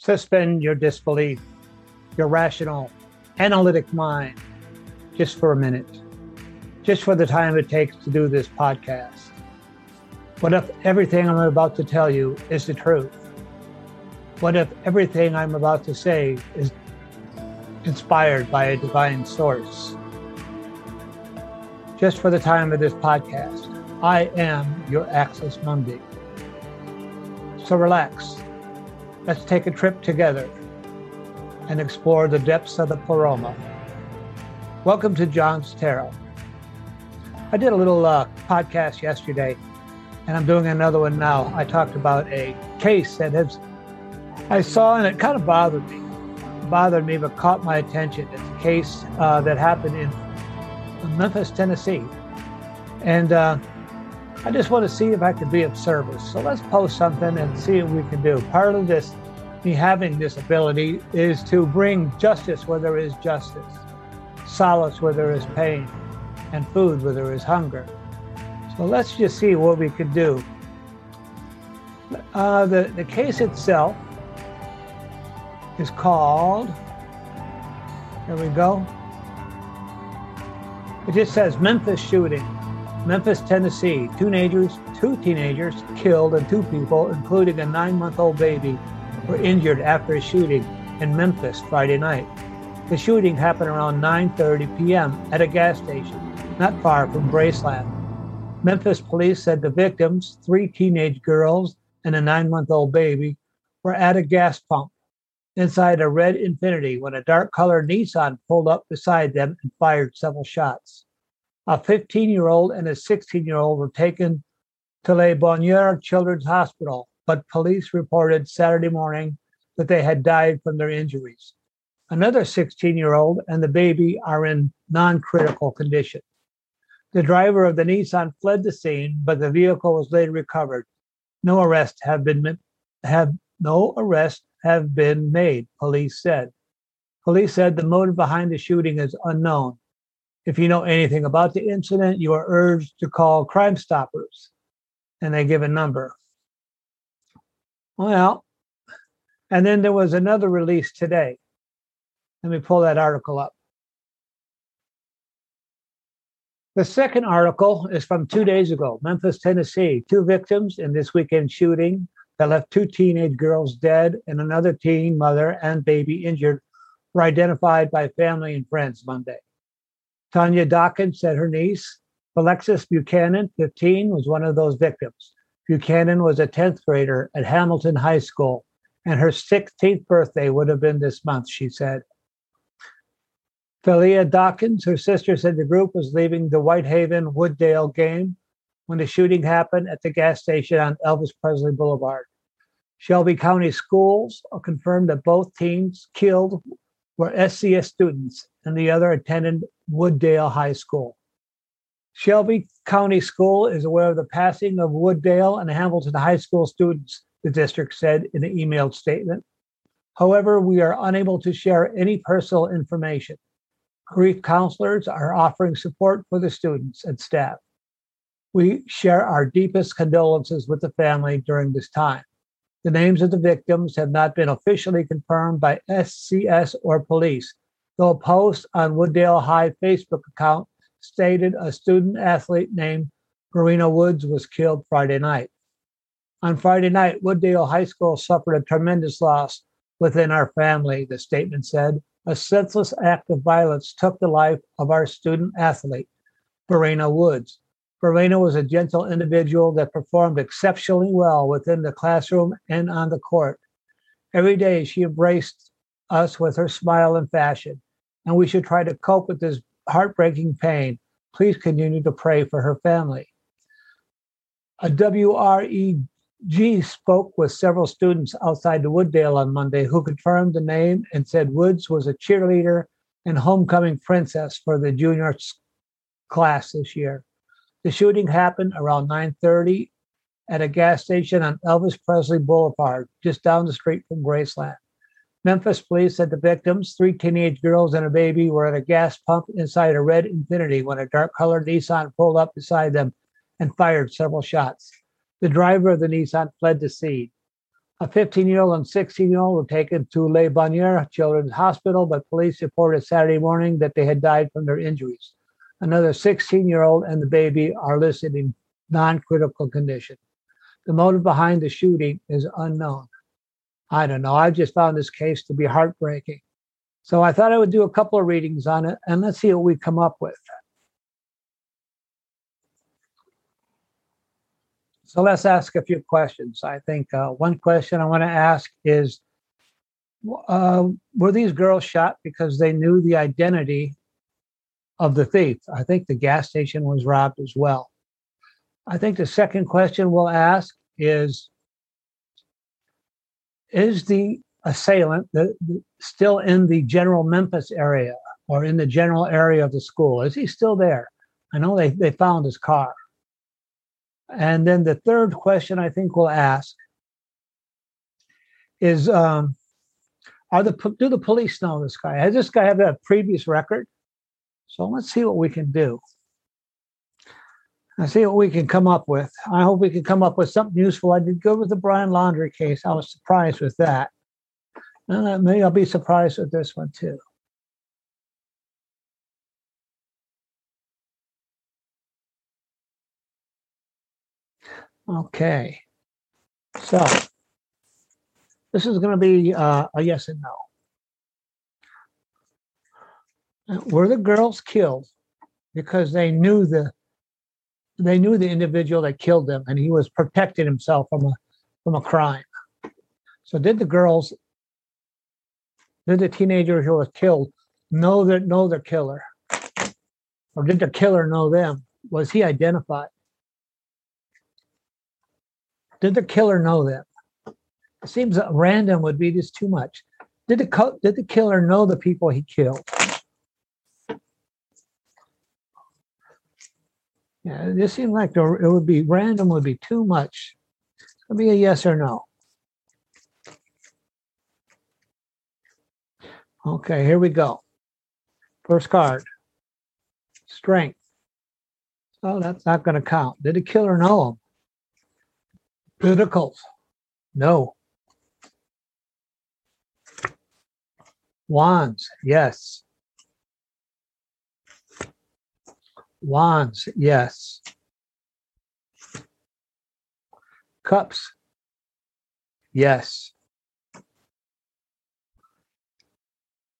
Suspend your disbelief, your rational, analytic mind, just for a minute, just for the time it takes to do this podcast. What if everything I'm about to tell you is the truth? What if everything I'm about to say is inspired by a divine source? Just for the time of this podcast, I am your Axis Mundi. So relax Let's take a trip together and explore the depths of the Paroma. Welcome to John's Tarot. I did a little uh, podcast yesterday, and I'm doing another one now. I talked about a case that has I saw, and it kind of bothered me. Bothered me, but caught my attention. It's a case uh, that happened in Memphis, Tennessee, and uh, I just want to see if I can be of service. So let's post something and see what we can do. Part of this, me having this ability, is to bring justice where there is justice, solace where there is pain, and food where there is hunger. So let's just see what we can do. Uh, the, the case itself is called, here we go. It just says Memphis shooting. Memphis, Tennessee, teenagers, two teenagers killed and two people, including a nine-month-old baby, were injured after a shooting in Memphis Friday night. The shooting happened around 9:30 p.m. at a gas station not far from Graceland. Memphis police said the victims, three teenage girls and a nine-month-old baby, were at a gas pump inside a red Infiniti when a dark-colored Nissan pulled up beside them and fired several shots. A 15 year old and a 16 year old were taken to Le Bonheur Children's Hospital, but police reported Saturday morning that they had died from their injuries. Another 16 year old and the baby are in non critical condition. The driver of the Nissan fled the scene, but the vehicle was later recovered. No arrests have been have no arrests have been made, police said. Police said the motive behind the shooting is unknown. If you know anything about the incident, you are urged to call Crime Stoppers, and they give a number. Well, and then there was another release today. Let me pull that article up. The second article is from two days ago, Memphis, Tennessee. Two victims in this weekend shooting that left two teenage girls dead and another teen mother and baby injured were identified by family and friends Monday. Tanya Dawkins said her niece, Alexis Buchanan, 15, was one of those victims. Buchanan was a 10th grader at Hamilton High School, and her 16th birthday would have been this month, she said. Philia Dawkins, her sister, said the group was leaving the Whitehaven Wooddale game when the shooting happened at the gas station on Elvis Presley Boulevard. Shelby County Schools confirmed that both teens killed were SCS students and the other attended Wooddale High School. Shelby County School is aware of the passing of Wooddale and Hamilton High School students, the district said in an emailed statement. However, we are unable to share any personal information. Grief counselors are offering support for the students and staff. We share our deepest condolences with the family during this time. The names of the victims have not been officially confirmed by SCS or police, though a post on Wooddale High Facebook account stated a student athlete named Marina Woods was killed Friday night. On Friday night, Wooddale High School suffered a tremendous loss within our family, the statement said. A senseless act of violence took the life of our student athlete, Verena Woods. Verena was a gentle individual that performed exceptionally well within the classroom and on the court. Every day she embraced us with her smile and fashion and we should try to cope with this heartbreaking pain. Please continue to pray for her family. A WREG spoke with several students outside the Wooddale on Monday who confirmed the name and said Woods was a cheerleader and homecoming princess for the junior class this year. The shooting happened around 9:30 at a gas station on Elvis Presley Boulevard, just down the street from Graceland. Memphis police said the victims, three teenage girls and a baby, were at a gas pump inside a red Infiniti when a dark colored Nissan pulled up beside them and fired several shots. The driver of the Nissan fled the scene. A 15 year old and 16 year old were taken to Le Bonheur Children's Hospital, but police reported Saturday morning that they had died from their injuries. Another 16 year old and the baby are listed in non critical condition. The motive behind the shooting is unknown. I don't know. I just found this case to be heartbreaking. So I thought I would do a couple of readings on it and let's see what we come up with. So let's ask a few questions. I think uh, one question I want to ask is uh, Were these girls shot because they knew the identity of the thief? I think the gas station was robbed as well. I think the second question we'll ask is Is the assailant the, the, still in the general Memphis area or in the general area of the school? Is he still there? I know they, they found his car. And then the third question I think we'll ask is um, are the do the police know this guy? Has this guy have a previous record? So let's see what we can do. Let's see what we can come up with. I hope we can come up with something useful. I did good with the Brian Laundrie case. I was surprised with that. And maybe I'll be surprised with this one too. Okay. So this is going to be uh, a yes and no. Were the girls killed because they knew the they knew the individual that killed them and he was protecting himself from a from a crime? So did the girls did the teenager who was killed know that know their killer? Or did the killer know them? Was he identified? Did the killer know them? It seems that random would be just too much. Did the did the killer know the people he killed? Yeah, this seems like it would be random would be too much. It would be a yes or no. Okay, here we go. First card. Strength. Oh, that's not going to count. Did the killer know him? No. Wands. Yes. Wands. Yes. Cups. Yes.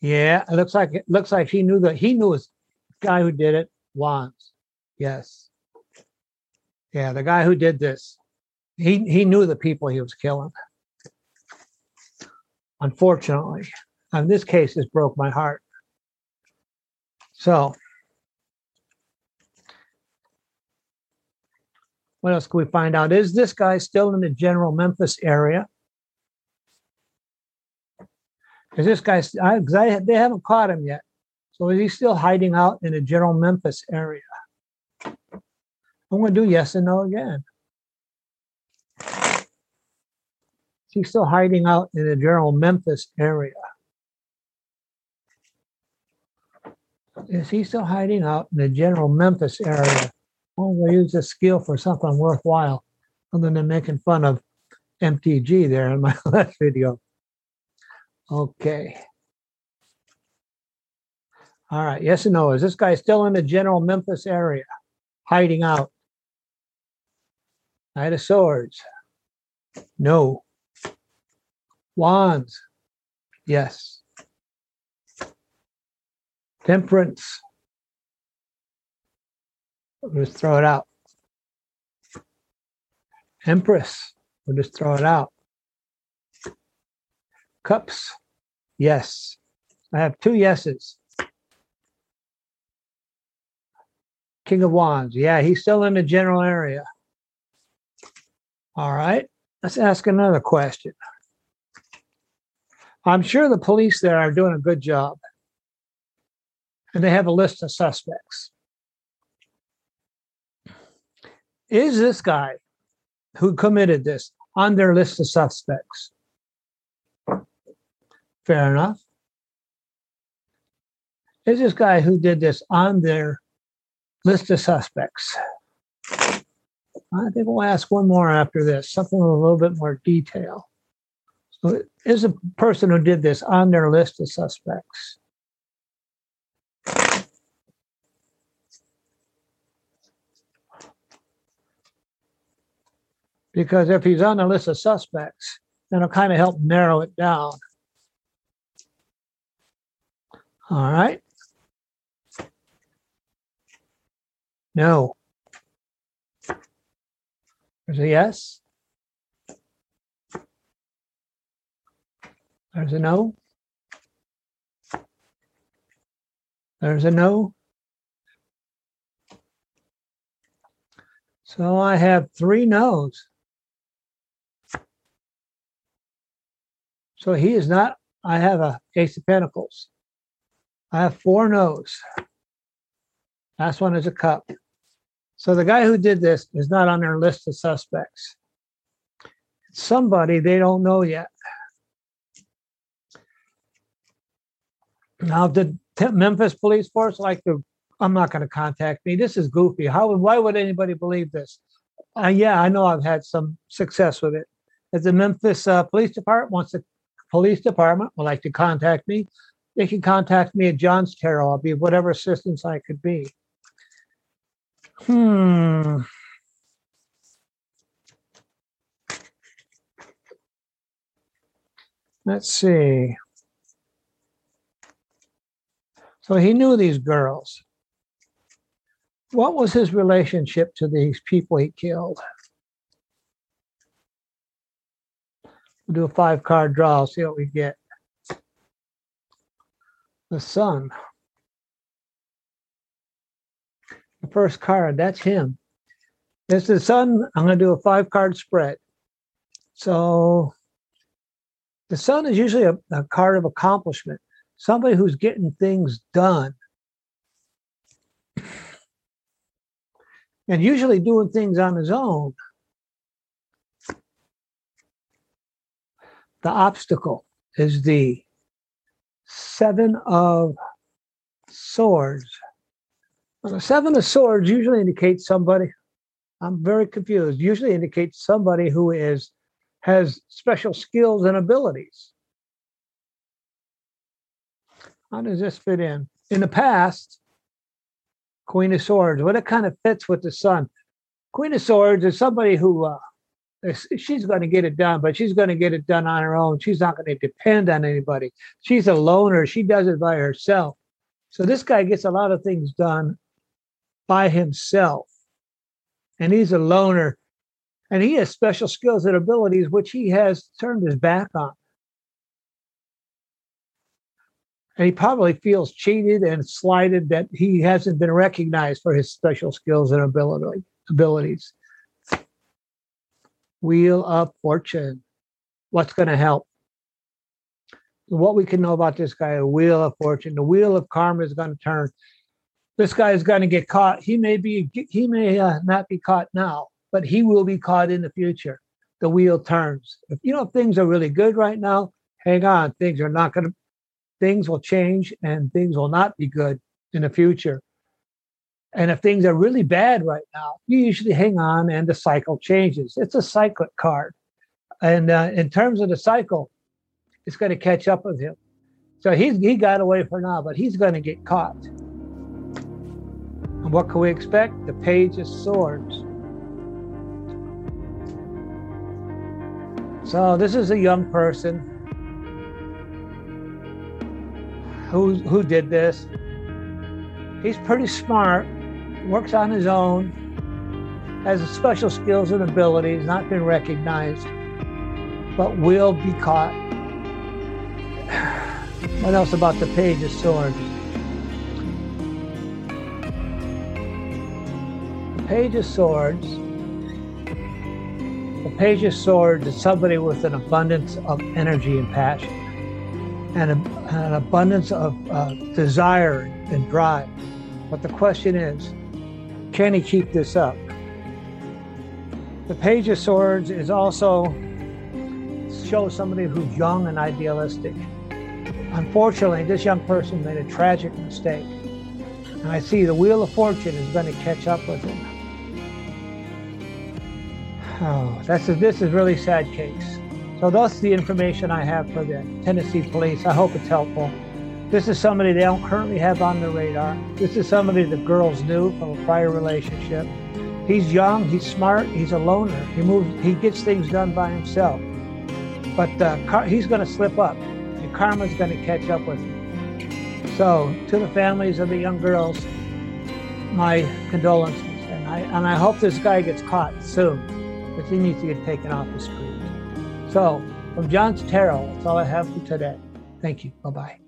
Yeah, it looks like it looks like he knew that he knew his guy who did it. Wands. Yes. Yeah, the guy who did this he he knew the people he was killing. Unfortunately, and this case has broke my heart. So, what else can we find out? Is this guy still in the general Memphis area? Is this guy? Because I, I, they haven't caught him yet. So is he still hiding out in the general Memphis area? I'm going to do yes and no again. He's still hiding out in the general Memphis area. Is he still hiding out in the general Memphis area? Well, we'll use this skill for something worthwhile other than making fun of MTG there in my last video. Okay. All right. Yes and no. Is this guy still in the general Memphis area, hiding out? Knight of Swords. No. Wands. Yes. Temperance. We'll just throw it out. Empress. We'll just throw it out. Cups. Yes. I have two yeses. King of Wands. Yeah, he's still in the general area. All right. Let's ask another question. I'm sure the police there are doing a good job. And they have a list of suspects. Is this guy who committed this on their list of suspects? Fair enough. Is this guy who did this on their list of suspects? I think we'll ask one more after this, something with a little bit more detail. is a person who did this on their list of suspects? Because if he's on the list of suspects, then it'll kind of help narrow it down. All right. No. There's a yes. There's a no. There's a no. So I have three no's. So he is not, I have a ace of pentacles. I have four no's. Last one is a cup. So the guy who did this is not on their list of suspects. It's somebody they don't know yet. Now, did Memphis police force like to? I'm not going to contact me. This is goofy. How? Why would anybody believe this? Uh, yeah, I know I've had some success with it. If the Memphis uh, Police Department wants the police department would like to contact me, they can contact me at John's Tarot. I'll be whatever assistance I could be. Hmm. Let's see. So he knew these girls. What was his relationship to these people he killed? We'll do a five card draw, see what we get. The sun. The first card, that's him. It's the sun. I'm going to do a five card spread. So the sun is usually a, a card of accomplishment somebody who's getting things done. And usually doing things on his own. The obstacle is the seven of swords. Well, the seven of swords usually indicates somebody, I'm very confused, usually indicates somebody who is has special skills and abilities. How does this fit in? In the past, Queen of Swords, what it kind of fits with the Sun. Queen of Swords is somebody who uh, she's going to get it done, but she's going to get it done on her own. She's not going to depend on anybody. She's a loner. She does it by herself. So this guy gets a lot of things done by himself. And he's a loner. And he has special skills and abilities, which he has turned his back on. and he probably feels cheated and slighted that he hasn't been recognized for his special skills and ability, abilities. Wheel of Fortune. What's going to help? What we can know about this guy, a wheel of fortune, the wheel of karma is going to turn. This guy is going to get caught. He may be, he may uh, not be caught now, but he will be caught in the future. The wheel turns. If you know things are really good right now, hang on. Things are not going to things will change and things will not be good in the future. And if things are really bad right now, you usually hang on and the cycle changes. It's a cyclic card. And uh, in terms of the cycle, it's going to catch up with him. So he's, he got away for now, but he's going to get caught. And what can we expect? The Page of Swords. So this is a young person who who did this. He's pretty smart, works on his own, has special skills and abilities, not been recognized, but will be caught. What else about the Page of Swords? The Page of Swords. The Page of Swords is somebody with an abundance of energy and passion and a, an abundance of uh, desire and drive. But the question is, can he keep this up? The Page of Swords is also shows somebody who's young and idealistic. Unfortunately, this young person made a tragic mistake. And I see the Wheel of Fortune is going to catch up with him. Oh, that's a, this is really sad case. So that's the information I have for the Tennessee police. I hope it's helpful. This is somebody they don't currently have on their radar. This is somebody the girls knew from a prior relationship. He's young, he's smart, he's a loner. He moves, he gets things done by himself. But uh, car- he's going to slip up, and karma's going to catch up with him. So, to the families of the young girls, my condolences, and I and I hope this guy gets caught soon, because he needs to get taken off the street. So, from John Totaro, that's all I have for today. Thank you. Bye bye.